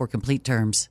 for complete terms.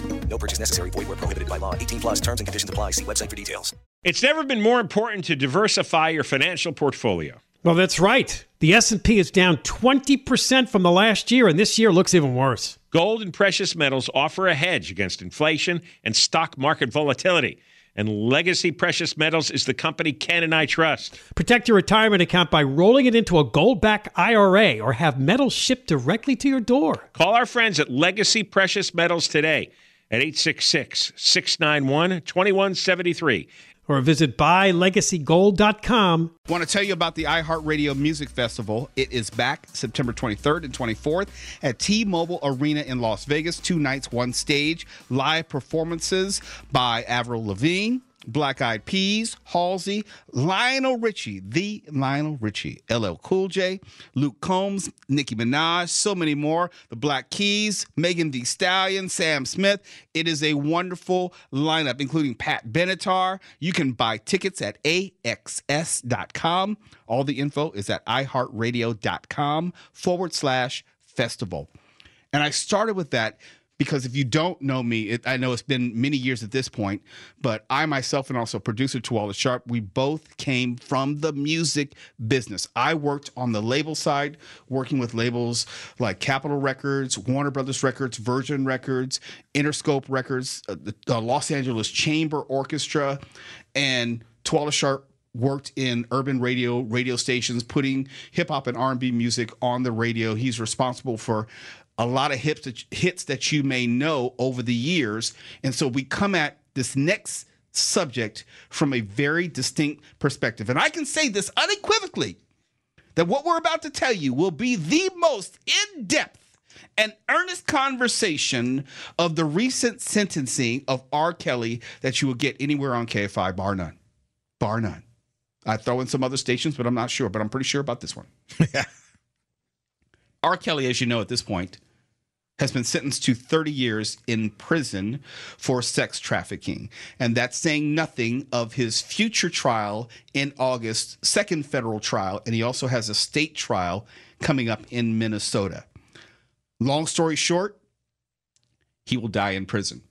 No purchase necessary. Void where prohibited by law. 18 plus terms and conditions apply. See website for details. It's never been more important to diversify your financial portfolio. Well, that's right. The S&P is down 20% from the last year and this year looks even worse. Gold and precious metals offer a hedge against inflation and stock market volatility. And Legacy Precious Metals is the company Ken and I trust. Protect your retirement account by rolling it into a gold-backed IRA or have metals shipped directly to your door. Call our friends at Legacy Precious Metals today at 866 691 2173. Or visit buylegacygold.com. Want to tell you about the iHeartRadio Music Festival. It is back September 23rd and 24th at T Mobile Arena in Las Vegas. Two nights, one stage. Live performances by Avril Lavigne. Black Eyed Peas, Halsey, Lionel Richie, the Lionel Richie, LL Cool J, Luke Combs, Nicki Minaj, so many more. The Black Keys, Megan Thee Stallion, Sam Smith. It is a wonderful lineup, including Pat Benatar. You can buy tickets at axs.com. All the info is at iheartradio.com forward slash festival. And I started with that because if you don't know me, it, I know it's been many years at this point, but I myself and also producer Tawala Sharp, we both came from the music business. I worked on the label side, working with labels like Capitol Records, Warner Brothers Records, Virgin Records, Interscope Records, uh, the, the Los Angeles Chamber Orchestra, and Tawala Sharp worked in urban radio radio stations putting hip hop and R&B music on the radio he's responsible for a lot of hits that, hits that you may know over the years. And so we come at this next subject from a very distinct perspective. And I can say this unequivocally that what we're about to tell you will be the most in depth and earnest conversation of the recent sentencing of R. Kelly that you will get anywhere on KFI, bar none. Bar none. I throw in some other stations, but I'm not sure. But I'm pretty sure about this one. R. Kelly, as you know at this point, has been sentenced to 30 years in prison for sex trafficking. And that's saying nothing of his future trial in August, second federal trial. And he also has a state trial coming up in Minnesota. Long story short, he will die in prison.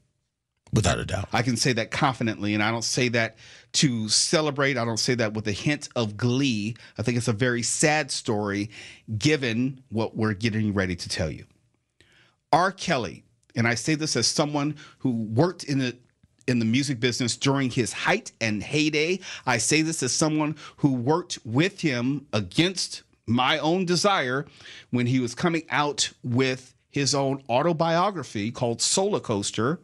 Without a doubt. I can say that confidently, and I don't say that to celebrate. I don't say that with a hint of glee. I think it's a very sad story given what we're getting ready to tell you. R. Kelly, and I say this as someone who worked in the in the music business during his height and heyday. I say this as someone who worked with him against my own desire when he was coming out with his own autobiography called Soulacoaster,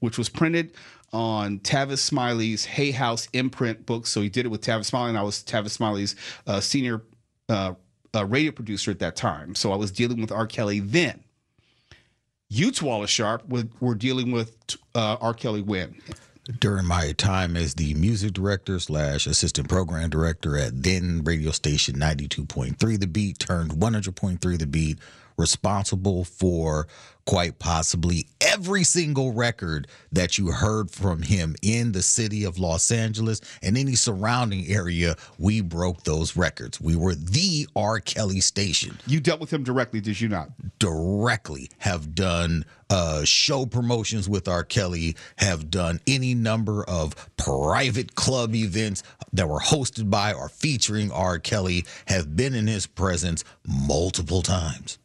which was printed on Tavis Smiley's Hay House imprint book. So he did it with Tavis Smiley, and I was Tavis Smiley's uh, senior uh, uh, radio producer at that time. So I was dealing with R. Kelly then. You, Wallace Sharp, were, were dealing with uh, R. Kelly when? During my time as the music director slash assistant program director at then radio station 92.3 The Beat, turned 100.3 The Beat, responsible for quite possibly every single record that you heard from him in the city of Los Angeles and any surrounding area. We broke those records. We were the R. Kelly station. You dealt with him directly, did you not? Directly have done uh, show promotions with R. Kelly, have done any number of private club events that were hosted by or featuring R. Kelly, have been in his presence multiple times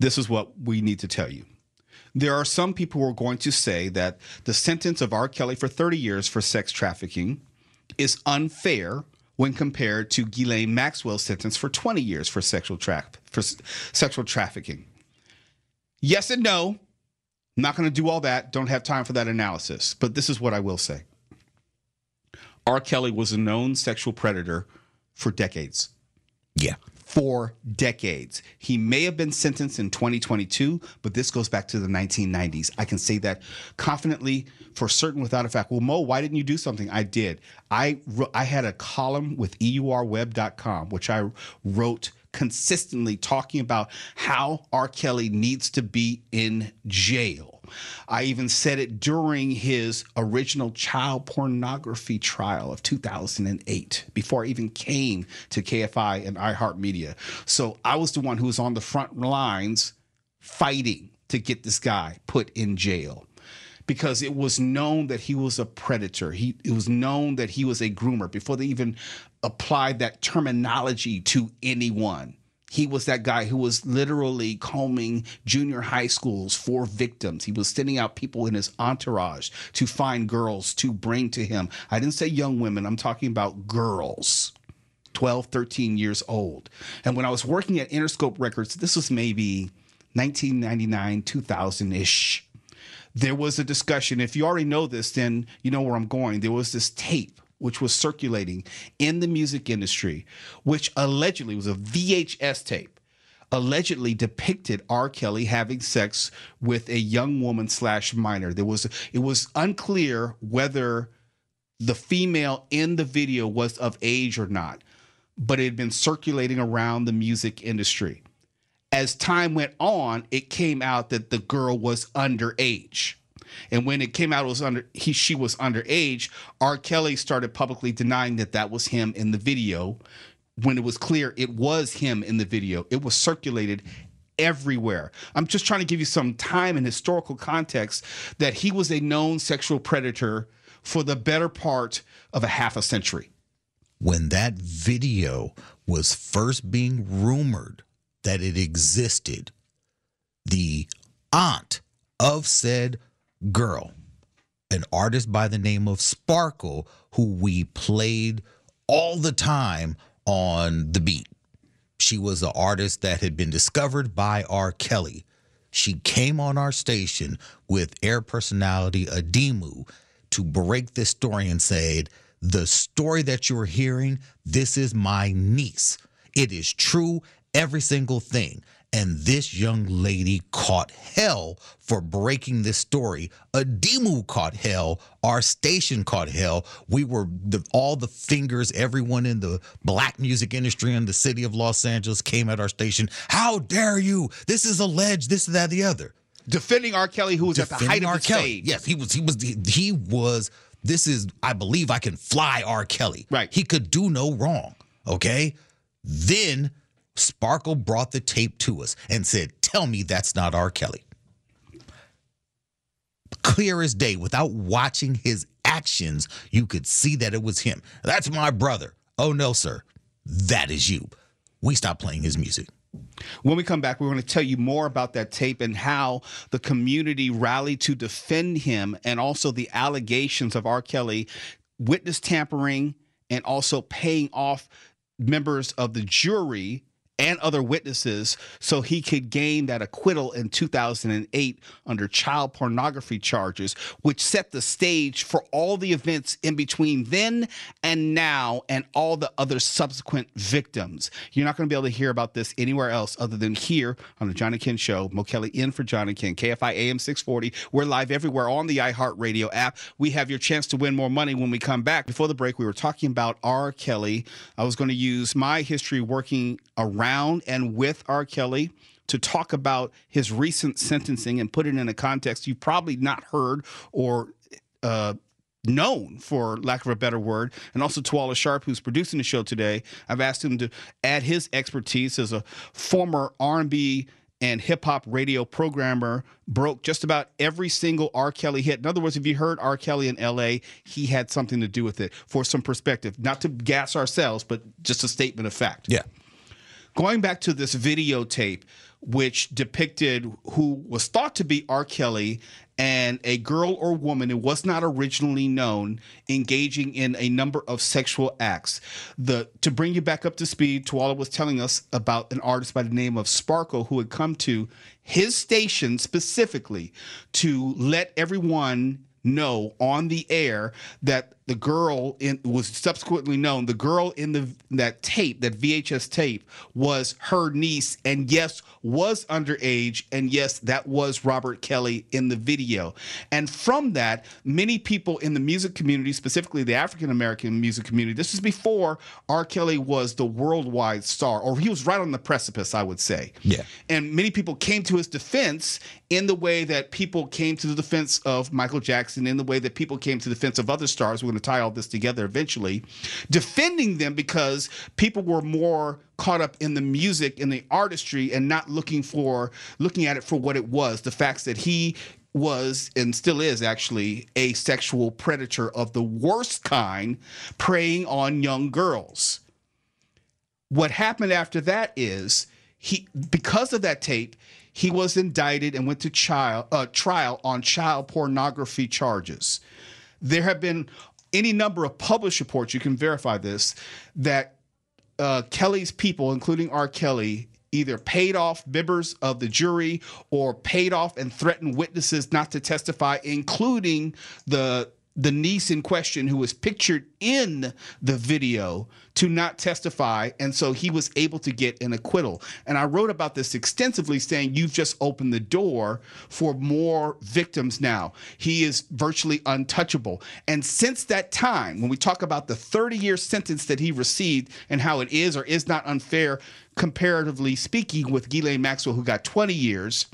this is what we need to tell you. There are some people who are going to say that the sentence of R. Kelly for 30 years for sex trafficking is unfair when compared to Ghislaine Maxwell's sentence for 20 years for sexual tra- for sexual trafficking. Yes and no. I'm not going to do all that. Don't have time for that analysis. But this is what I will say. R. Kelly was a known sexual predator for decades. Yeah for decades. He may have been sentenced in 2022, but this goes back to the 1990s. I can say that confidently for certain without a fact. Well, Mo, why didn't you do something? I did. I I had a column with eurweb.com which I wrote consistently talking about how R. Kelly needs to be in jail I even said it during his original child pornography trial of 2008, before I even came to KFI and iHeartMedia. So I was the one who was on the front lines fighting to get this guy put in jail because it was known that he was a predator. He it was known that he was a groomer before they even applied that terminology to anyone he was that guy who was literally combing junior high schools for victims. He was sending out people in his entourage to find girls to bring to him. I didn't say young women, I'm talking about girls. 12, 13 years old. And when I was working at Interscope Records, this was maybe 1999, 2000 ish. There was a discussion. If you already know this, then you know where I'm going. There was this tape which was circulating in the music industry, which allegedly was a VHS tape, allegedly depicted R. Kelly having sex with a young woman slash minor. There was it was unclear whether the female in the video was of age or not, but it had been circulating around the music industry. As time went on, it came out that the girl was underage. And when it came out, it was under he she was underage. R. Kelly started publicly denying that that was him in the video. When it was clear it was him in the video, it was circulated everywhere. I'm just trying to give you some time and historical context that he was a known sexual predator for the better part of a half a century. When that video was first being rumored that it existed, the aunt of said girl, an artist by the name of Sparkle, who we played all the time on the beat. She was an artist that had been discovered by R. Kelly. She came on our station with air personality Adimu to break this story and said, The story that you're hearing, this is my niece. It is true, every single thing. And this young lady caught hell for breaking this story. Adimu caught hell. Our station caught hell. We were the, all the fingers, everyone in the black music industry in the city of Los Angeles came at our station. How dare you? This is alleged. This, is that, the other. Defending R. Kelly, who was Defending at the height R. of the Kelly. Yes, he was. He was. He, he was. This is. I believe I can fly R. Kelly. Right. He could do no wrong. Okay. Then Sparkle brought the tape to us and said, Tell me that's not R. Kelly. Clear as day, without watching his actions, you could see that it was him. That's my brother. Oh, no, sir. That is you. We stopped playing his music. When we come back, we're going to tell you more about that tape and how the community rallied to defend him and also the allegations of R. Kelly witness tampering and also paying off members of the jury and other witnesses so he could gain that acquittal in 2008 under child pornography charges, which set the stage for all the events in between then and now and all the other subsequent victims. You're not going to be able to hear about this anywhere else other than here on the John and Ken Show. Mo Kelly in for John and Ken, KFI AM 640. We're live everywhere on the iHeartRadio app. We have your chance to win more money when we come back. Before the break, we were talking about R. Kelly. I was going to use my history working around around and with R. Kelly to talk about his recent sentencing and put it in a context you've probably not heard or uh, known, for lack of a better word, and also Twyla Sharp, who's producing the show today. I've asked him to add his expertise as a former R&B and hip hop radio programmer, broke just about every single R. Kelly hit. In other words, if you heard R. Kelly in LA, he had something to do with it for some perspective. Not to gas ourselves, but just a statement of fact. Yeah. Going back to this videotape, which depicted who was thought to be R. Kelly and a girl or woman who was not originally known engaging in a number of sexual acts. The to bring you back up to speed, Twyla was telling us about an artist by the name of Sparkle who had come to his station specifically to let everyone know on the air that the girl in was subsequently known the girl in the that tape that VHS tape was her niece and yes was underage and yes that was Robert Kelly in the video. And from that many people in the music community specifically the African American music community this was before R. Kelly was the worldwide star or he was right on the precipice I would say. Yeah. and many people came to his defense in the way that people came to the defense of Michael Jackson, in the way that people came to the defense of other stars. We're going to tie all this together eventually, defending them because people were more caught up in the music and the artistry and not looking for looking at it for what it was the facts that he was and still is actually a sexual predator of the worst kind preying on young girls what happened after that is he because of that tape he was indicted and went to child, uh, trial on child pornography charges. There have been any number of published reports you can verify this that uh, kelly's people including r. Kelly either paid off members of the jury or paid off and threatened witnesses not to testify including the the niece in question who was pictured in the video to not testify and so he was able to get an acquittal. And i wrote about this extensively saying you've just opened the door for more victims now. He is virtually untouchable. And since that time when we talk about the 30 year sentence that he received and how it is or is not unfair comparatively speaking with Ghislaine Maxwell who got 20 years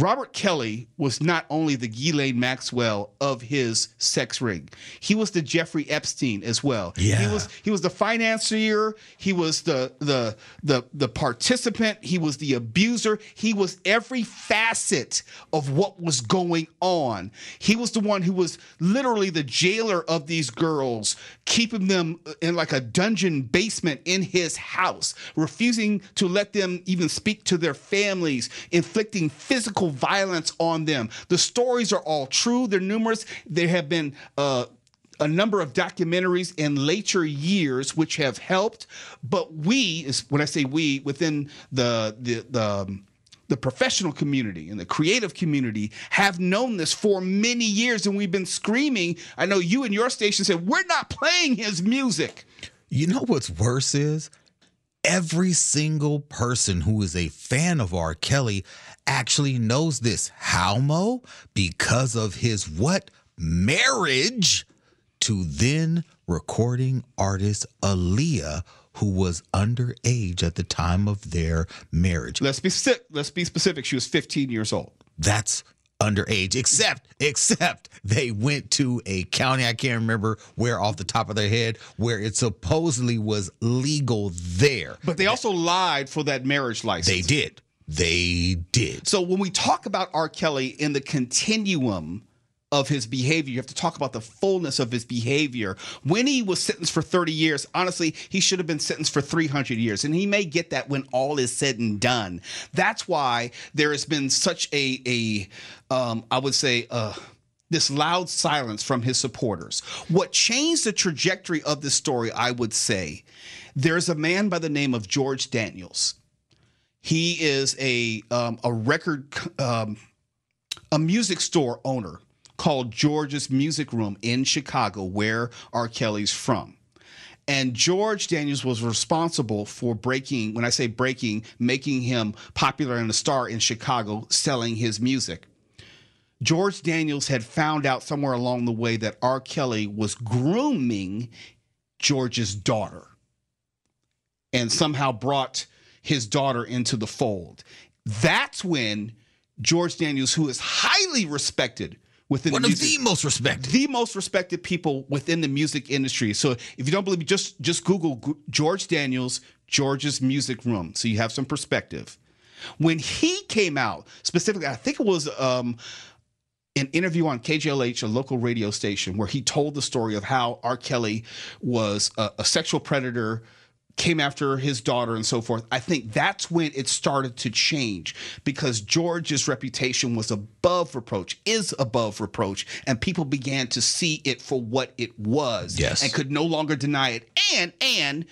Robert Kelly was not only the Ghislaine Maxwell of his sex ring. He was the Jeffrey Epstein as well. Yeah. He was he was the financier, he was the the the the participant, he was the abuser, he was every facet of what was going on. He was the one who was literally the jailer of these girls, keeping them in like a dungeon basement in his house, refusing to let them even speak to their families, inflicting physical violence on them. The stories are all true. They're numerous. There have been uh, a number of documentaries in later years which have helped. But we, when I say we, within the the the um, the professional community and the creative community have known this for many years, and we've been screaming. I know you and your station said we're not playing his music. You know what's worse is every single person who is a fan of R. Kelly actually knows this. How, Mo? Because of his what? Marriage to then recording artist Aaliyah, who was underage at the time of their marriage. Let's be si- let's be specific. She was 15 years old. That's underage, except except they went to a county I can't remember where off the top of their head where it supposedly was legal there. But they also lied for that marriage license. They did. They did. So when we talk about R. Kelly in the continuum of his behavior, you have to talk about the fullness of his behavior. When he was sentenced for 30 years, honestly, he should have been sentenced for 300 years. And he may get that when all is said and done. That's why there has been such a, a um, I would say, uh, this loud silence from his supporters. What changed the trajectory of this story, I would say, there's a man by the name of George Daniels. He is a um, a record um, a music store owner called George's Music Room in Chicago, where R. Kelly's from. And George Daniels was responsible for breaking, when I say breaking, making him popular and a star in Chicago, selling his music. George Daniels had found out somewhere along the way that R. Kelly was grooming George's daughter and somehow brought his daughter into the fold. That's when George Daniels, who is highly respected within One the of music, the most respected. the most respected people within the music industry. So if you don't believe me, just just Google George Daniels, George's Music Room, so you have some perspective. When he came out, specifically, I think it was um, an interview on KJLH, a local radio station, where he told the story of how R. Kelly was a, a sexual predator, came after his daughter, and so forth. I think that's when it started to change because George's reputation was above reproach, is above reproach, and people began to see it for what it was, Yes. and could no longer deny it. And and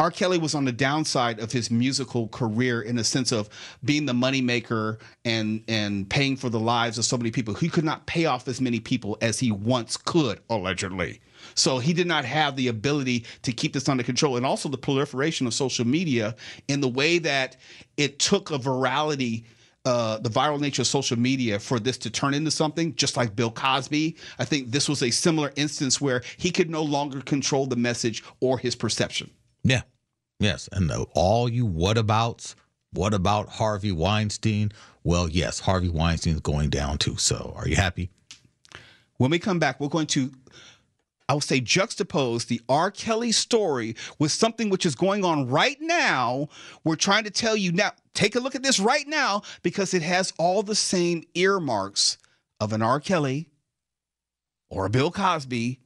R. Kelly was on the downside of his musical career in the sense of being the moneymaker and and paying for the lives of so many people. He could not pay off as many people as he once could, allegedly. So he did not have the ability to keep this under control. And also the proliferation of social media in the way that it took a virality uh, the viral nature of social media for this to turn into something, just like Bill Cosby. I think this was a similar instance where he could no longer control the message or his perception. Yeah. Yes. And the, all you whatabouts, what about Harvey Weinstein? Well, yes, Harvey Weinstein's going down too. So are you happy? When we come back, we're going to, I would say, juxtapose the R. Kelly story with something which is going on right now. We're trying to tell you now, take a look at this right now because it has all the same earmarks of an R. Kelly or a Bill Cosby.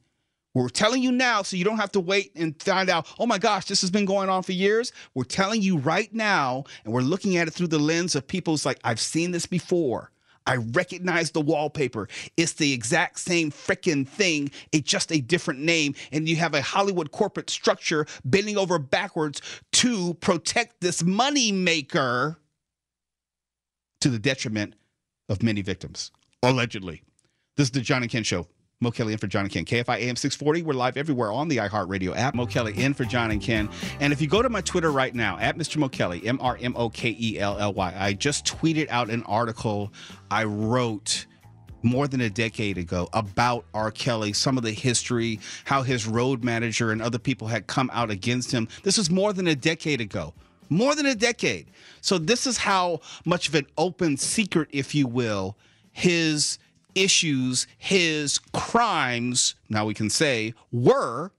We're telling you now so you don't have to wait and find out, oh my gosh, this has been going on for years. We're telling you right now, and we're looking at it through the lens of people's like, I've seen this before. I recognize the wallpaper. It's the exact same freaking thing. It's just a different name. And you have a Hollywood corporate structure bending over backwards to protect this money maker to the detriment of many victims, allegedly. This is the John and Ken Show. Mo Kelly in for John and Ken. KFI AM 640. We're live everywhere on the iHeartRadio app. Mo Kelly in for John and Ken. And if you go to my Twitter right now, at Mr. Mo Kelly, M R M O K E L L Y, I just tweeted out an article I wrote more than a decade ago about R. Kelly, some of the history, how his road manager and other people had come out against him. This was more than a decade ago. More than a decade. So, this is how much of an open secret, if you will, his issues, his crimes, now we can say, were,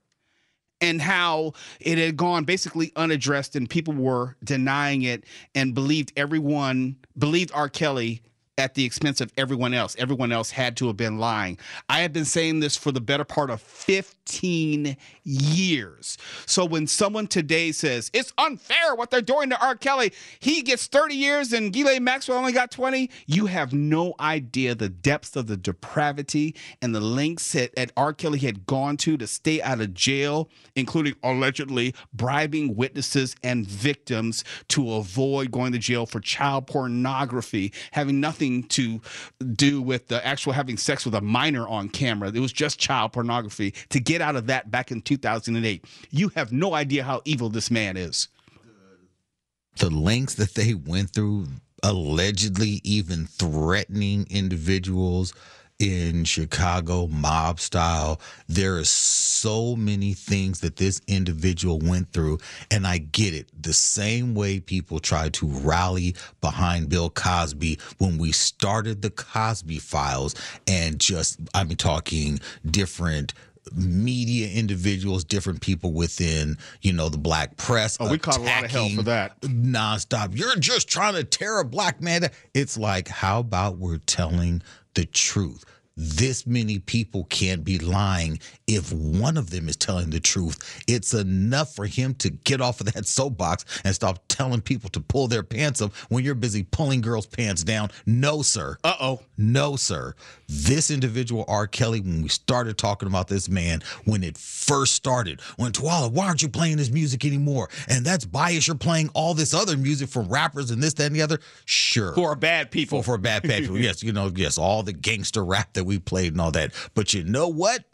and how it had gone basically unaddressed and people were denying it and believed everyone, believed R. Kelly at the expense of everyone else. Everyone else had to have been lying. I have been saying this for the better part of 15 years. So when someone today says it's unfair what they're doing to R. Kelly, he gets 30 years and Ghislaine Maxwell only got 20, you have no idea the depths of the depravity and the lengths that, that R. Kelly had gone to to stay out of jail, including allegedly bribing witnesses and victims to avoid going to jail for child pornography, having nothing to do with the actual having sex with a minor on camera. It was just child pornography to get out of that back in 2008. You have no idea how evil this man is. The lengths that they went through, allegedly even threatening individuals in Chicago mob style. There are so many things that this individual went through, and I get it. The same way people tried to rally behind Bill Cosby when we started the Cosby files, and just, I'm talking different media individuals, different people within, you know, the black press. Oh, we caught a lot of hell for that. nonstop. You're just trying to tear a black man. down. It's like, how about we're telling the truth? This many people can't be lying if one of them is telling the truth. It's enough for him to get off of that soapbox and stop telling people to pull their pants up when you're busy pulling girls' pants down. No, sir. Uh oh. No, sir. This individual, R. Kelly, when we started talking about this man, when it first started, when Twala, why aren't you playing his music anymore? And that's bias. You're playing all this other music from rappers and this, that, and the other. Sure. For bad people. For, for bad people. yes, you know, yes, all the gangster rap that we played and all that. But you know what?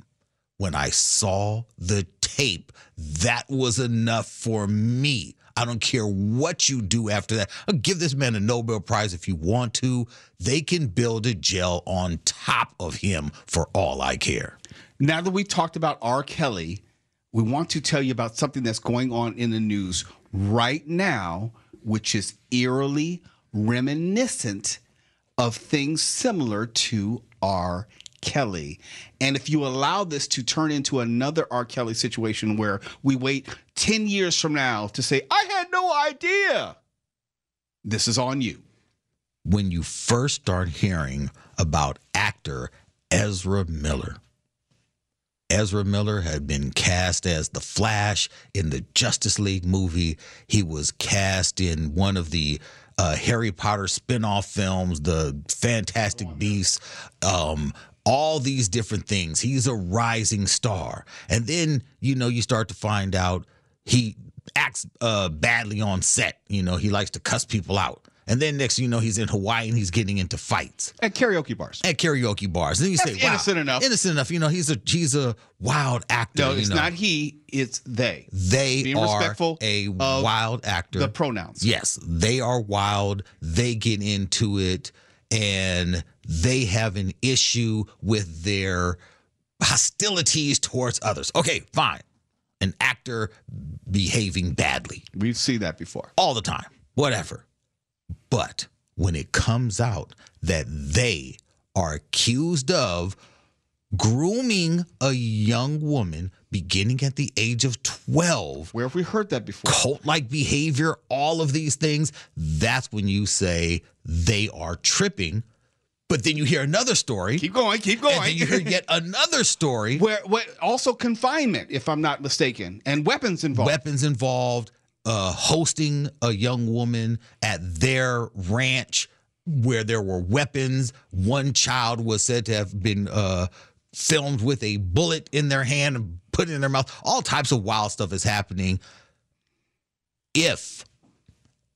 When I saw the tape, that was enough for me. I don't care what you do after that. I'll give this man a Nobel Prize if you want to. They can build a jail on top of him for all I care. Now that we've talked about R. Kelly, we want to tell you about something that's going on in the news right now, which is eerily reminiscent of things similar to R. Kelly. And if you allow this to turn into another R. Kelly situation where we wait 10 years from now to say, I had no idea, this is on you. When you first start hearing about actor Ezra Miller, Ezra Miller had been cast as the Flash in the Justice League movie. He was cast in one of the uh, Harry Potter spin-off films, The Fantastic Beasts, um, all these different things. He's a rising star. And then, you know, you start to find out he acts uh, badly on set. You know, he likes to cuss people out. And then next, you know, he's in Hawaii and he's getting into fights At karaoke bars. at karaoke bars. Then you That's say, wow, innocent enough. Innocent enough. You know, he's a he's a wild actor. No, you it's know. not he, it's they. They Being are respectful a wild actor. The pronouns. Yes, they are wild. They get into it and they have an issue with their hostilities towards others. Okay, fine. An actor behaving badly We've seen that before. all the time, whatever. But when it comes out that they are accused of grooming a young woman beginning at the age of 12, Where have we heard that before? cult like behavior, all of these things, that's when you say they are tripping. But then you hear another story. Keep going, keep and then going. you hear yet another story. Where, where also confinement, if I'm not mistaken, and weapons involved. weapons involved, uh, hosting a young woman at their ranch where there were weapons. One child was said to have been uh, filmed with a bullet in their hand and put it in their mouth. All types of wild stuff is happening. If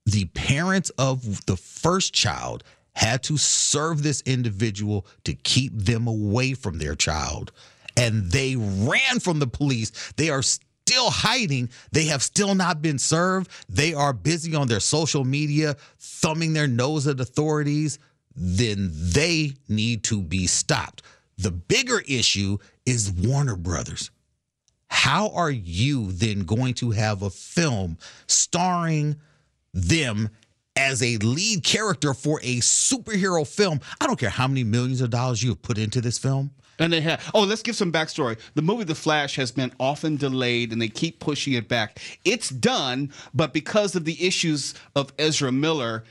the parents of the first child had to serve this individual to keep them away from their child and they ran from the police they are still hiding. They have still not been served. They are busy on their social media thumbing their nose at authorities. Then they need to be stopped. The bigger issue is warner brothers. How are you then going to have a film starring them as a lead character for a superhero film? I don't care how many millions of dollars you have put into this film. And they have. Oh, let's give some backstory. The movie The Flash has been often delayed, and they keep pushing it back. It's done, but because of the issues of Ezra Miller,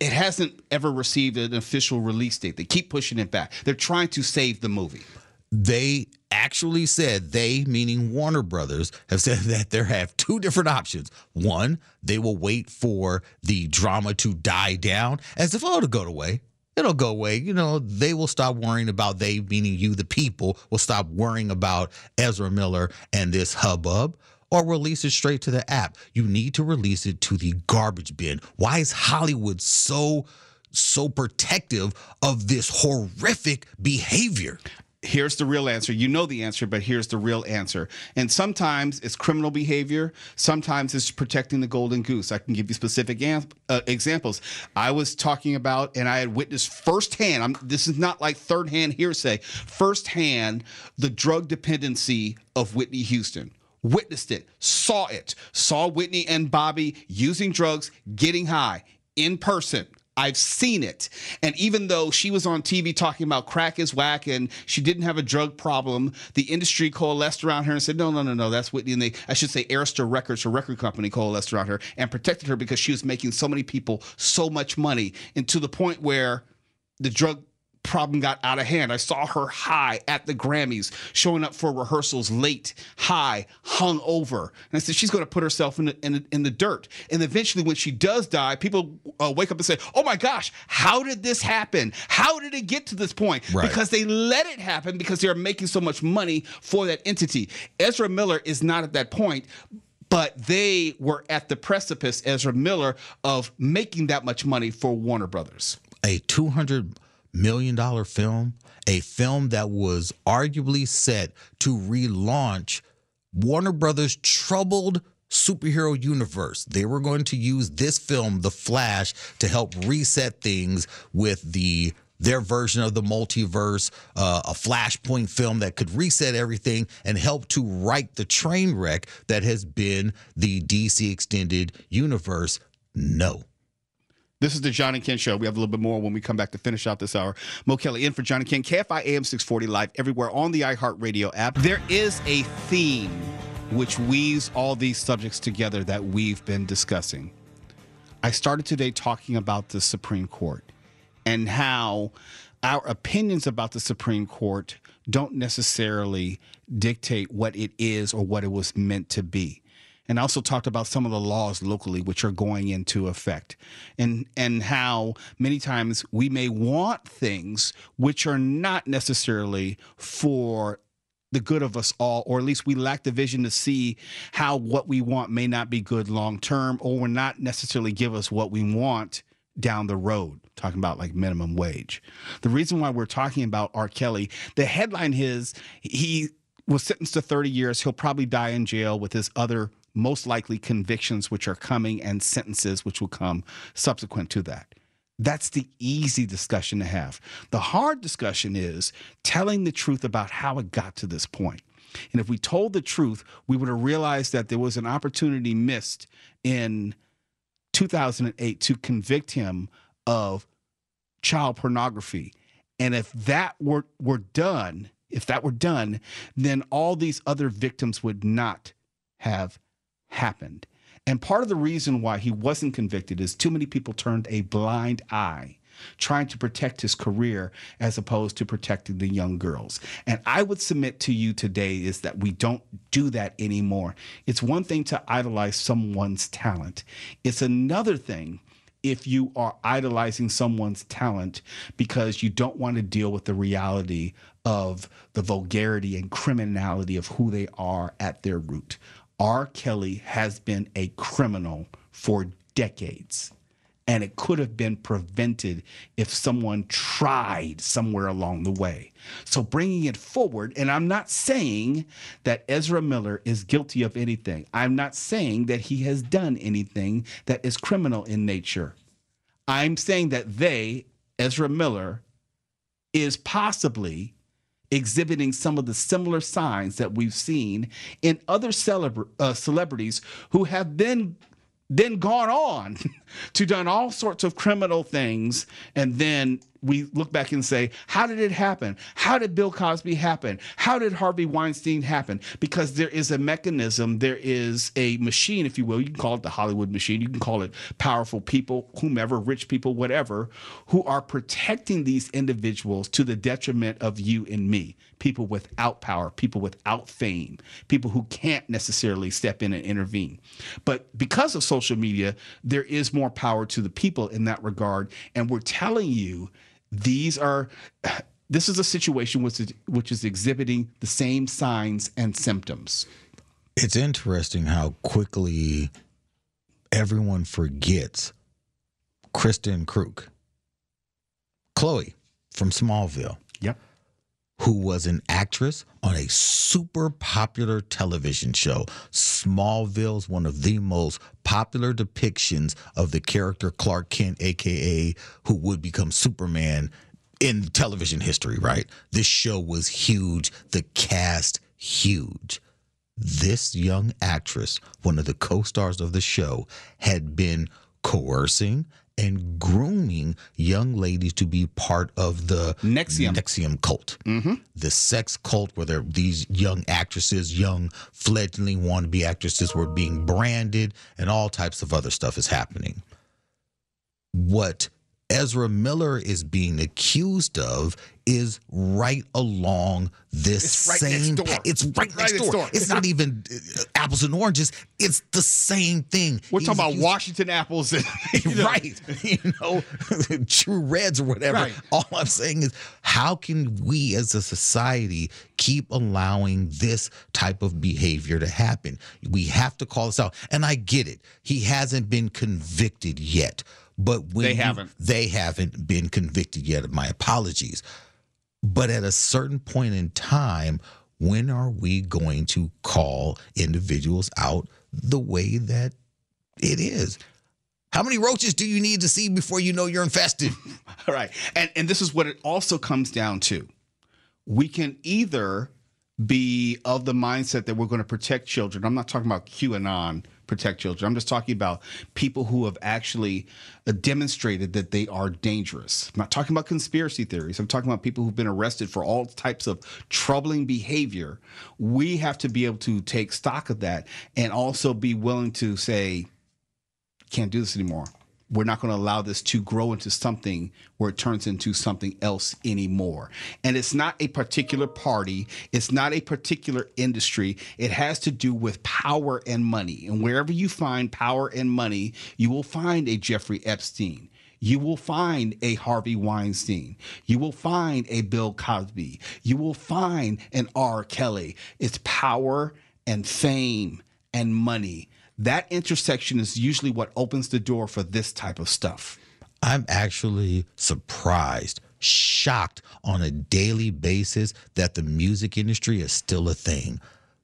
it hasn't ever received an official release date. They keep pushing it back. They're trying to save the movie. They actually said, they, meaning Warner Brothers, have said that there have two different options. One, they will wait for the drama to die down as if, oh, it'll go away. It'll go away. You know, they will stop worrying about they, meaning you, the people, will stop worrying about Ezra Miller and this hubbub or release it straight to the app. You need to release it to the garbage bin. Why is Hollywood so so protective of this horrific behavior? Here's the real answer. You know the answer, but here's the real answer. And sometimes it's criminal behavior. Sometimes it's protecting the golden goose. I can give you specific uh, examples. I was talking about, and I had witnessed firsthand. I'm, this is not like third hand hearsay. Firsthand, the drug dependency of Whitney Houston. Witnessed it, saw it, saw Whitney and Bobby using drugs, getting high in person. I've seen it. And even though she was on TV talking about crack is whack and she didn't have a drug problem, the industry coalesced around her and said, no, no, no, no, that's Whitney. And they, I should say, Arista Records, her record company, coalesced around her and protected her because she was making so many people so much money. And to the point where the drug problem got out of hand. I saw her high at the Grammys, showing up for rehearsals late, high, hung over. And I said, she's going to put herself in the, in the, in the dirt. And eventually, when she does die, people uh, wake up and say, oh my gosh, how did this happen? How did it get to this point? Right. Because they let it happen because they're making so much money for that entity. Ezra Miller is not at that point. But they were at the precipice, Ezra Miller, of making that much money for Warner Brothers. a two hundred million dollar film, a film that was arguably set to relaunch Warner Brothers' troubled superhero universe. They were going to use this film, The Flash, to help reset things with the their version of the multiverse, uh, a Flashpoint film that could reset everything and help to right the train wreck that has been the DC extended universe. No. This is the John and Ken show. We have a little bit more when we come back to finish out this hour. Mo Kelly in for John and Ken, KFI AM 640 live everywhere on the iHeartRadio app. There is a theme which weaves all these subjects together that we've been discussing. I started today talking about the Supreme Court and how our opinions about the Supreme Court don't necessarily dictate what it is or what it was meant to be. And also talked about some of the laws locally which are going into effect and and how many times we may want things which are not necessarily for the good of us all, or at least we lack the vision to see how what we want may not be good long term, or will not necessarily give us what we want down the road. Talking about like minimum wage. The reason why we're talking about R. Kelly, the headline is he was sentenced to 30 years. He'll probably die in jail with his other most likely convictions, which are coming, and sentences which will come subsequent to that. That's the easy discussion to have. The hard discussion is telling the truth about how it got to this point. And if we told the truth, we would have realized that there was an opportunity missed in 2008 to convict him of child pornography. And if that were, were done, if that were done, then all these other victims would not have happened. And part of the reason why he wasn't convicted is too many people turned a blind eye trying to protect his career as opposed to protecting the young girls. And I would submit to you today is that we don't do that anymore. It's one thing to idolize someone's talent. It's another thing if you are idolizing someone's talent because you don't want to deal with the reality of the vulgarity and criminality of who they are at their root. R. Kelly has been a criminal for decades. And it could have been prevented if someone tried somewhere along the way. So, bringing it forward, and I'm not saying that Ezra Miller is guilty of anything. I'm not saying that he has done anything that is criminal in nature. I'm saying that they, Ezra Miller, is possibly exhibiting some of the similar signs that we've seen in other celebra- uh, celebrities who have then then gone on to done all sorts of criminal things and then we look back and say how did it happen? How did bill cosby happen? How did harvey weinstein happen? Because there is a mechanism there is a machine if you will you can call it the hollywood machine you can call it powerful people whomever rich people whatever who are protecting these individuals to the detriment of you and me. People without power people without fame people who can't necessarily step in and intervene. But because of social media there is more power to the people in that regard and we're telling you these are this is a situation which is, which is exhibiting the same signs and symptoms. It's interesting how quickly everyone forgets Kristin Kreuk, Chloe from Smallville. Yep. Who was an actress on a super popular television show. Smallville's one of the most popular depictions of the character Clark Kent, aka who would become Superman in television history, right? This show was huge, the cast huge. This young actress, one of the co stars of the show, had been coercing and grooming young ladies to be part of the NXIVM, NXIVM cult. Mm-hmm. The sex cult where there, these young actresses, young fledgling wannabe actresses were being branded and all types of other stuff is happening. What Ezra Miller is being accused of is right along this It's right same. next door. it's right, Right next next door. door. It's not even uh, apples and oranges. It's the same thing. We're He's talking about Washington apples and you know, right. You know, true reds or whatever. Right. All I'm saying is, how can we as a society keep allowing this type of behavior to happen? We have to call this out. And I get it. He hasn't been convicted yet. But when They haven't. they haven't been convicted yet. My apologies. But at a certain point in time, when are we going to call individuals out the way that it is? How many roaches do you need to see before you know you're infested? All right. And and this is what it also comes down to. We can either be of the mindset that we're going to protect children. I'm not talking about QAnon protect children. I'm just talking about people who have actually uh, demonstrated that they are dangerous. I'm not talking about conspiracy theories. I'm talking about people who've been arrested for all types of troubling behavior. We have to be able to take stock of that and also be willing to say, can't do this anymore we're not going to allow this to grow into something where it turns into something else anymore. And it's not a particular party, it's not a particular industry. It has to do with power and money. And wherever you find power and money, you will find a Jeffrey Epstein. You will find a Harvey Weinstein. You will find a Bill Cosby. You will find an R. Kelly. It's power and fame and money that intersection is usually what opens the door for this type of stuff. I'm actually surprised, shocked on a daily basis that the music industry is still a thing.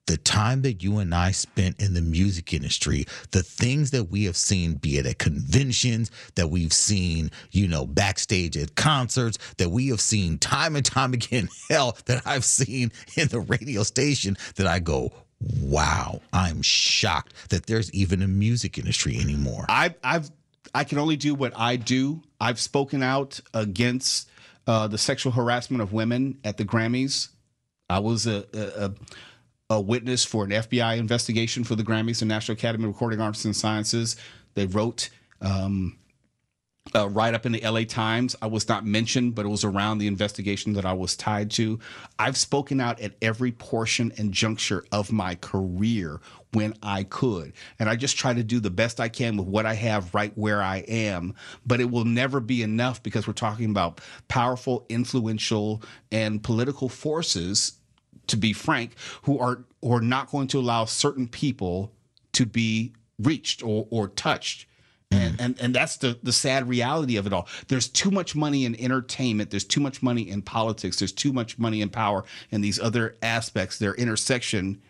The time that you and I spent in the music industry, the things that we have seen, be it at conventions, that we've seen, you know, backstage at concerts, that we have seen time and time again, hell, that I've seen in the radio station, that I go, wow, I'm shocked that there's even a music industry anymore. I, I've I can only do what I do. I've spoken out against uh, the sexual harassment of women at the Grammys. I was a, a, a witness for an FBI investigation for the Grammys, the National Academy of Recording Arts and Sciences. They wrote um, uh, right up in the LA Times. I was not mentioned, but it was around the investigation that I was tied to. I've spoken out at every portion and juncture of my career when I could. And I just try to do the best I can with what I have right where I am. But it will never be enough because we're talking about powerful, influential, and political forces, to be frank, who are, who are not going to allow certain people to be reached or, or touched and, mm. and and that's the the sad reality of it all. There's too much money in entertainment. There's too much money in politics. There's too much money in power and these other aspects. Their intersection,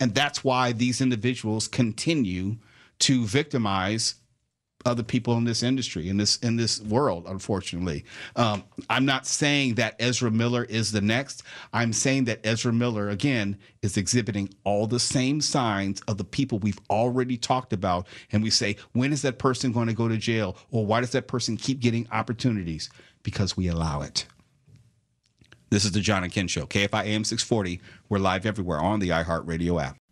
and that's why these individuals continue to victimize other people in this industry in this in this world unfortunately. Um, i'm not saying that ezra miller is the next. I'm saying that ezra miller again is exhibiting all the same signs of the people we've already talked about. And we say when is that person going to go to jail? Or why does that person keep getting opportunities? Because we allow it. This is the john and ken show kfi am 640 we're live everywhere on the iheartradio app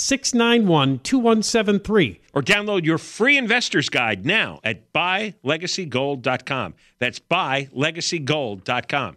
691 2173. Or download your free investor's guide now at buylegacygold.com. That's buylegacygold.com.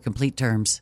complete terms.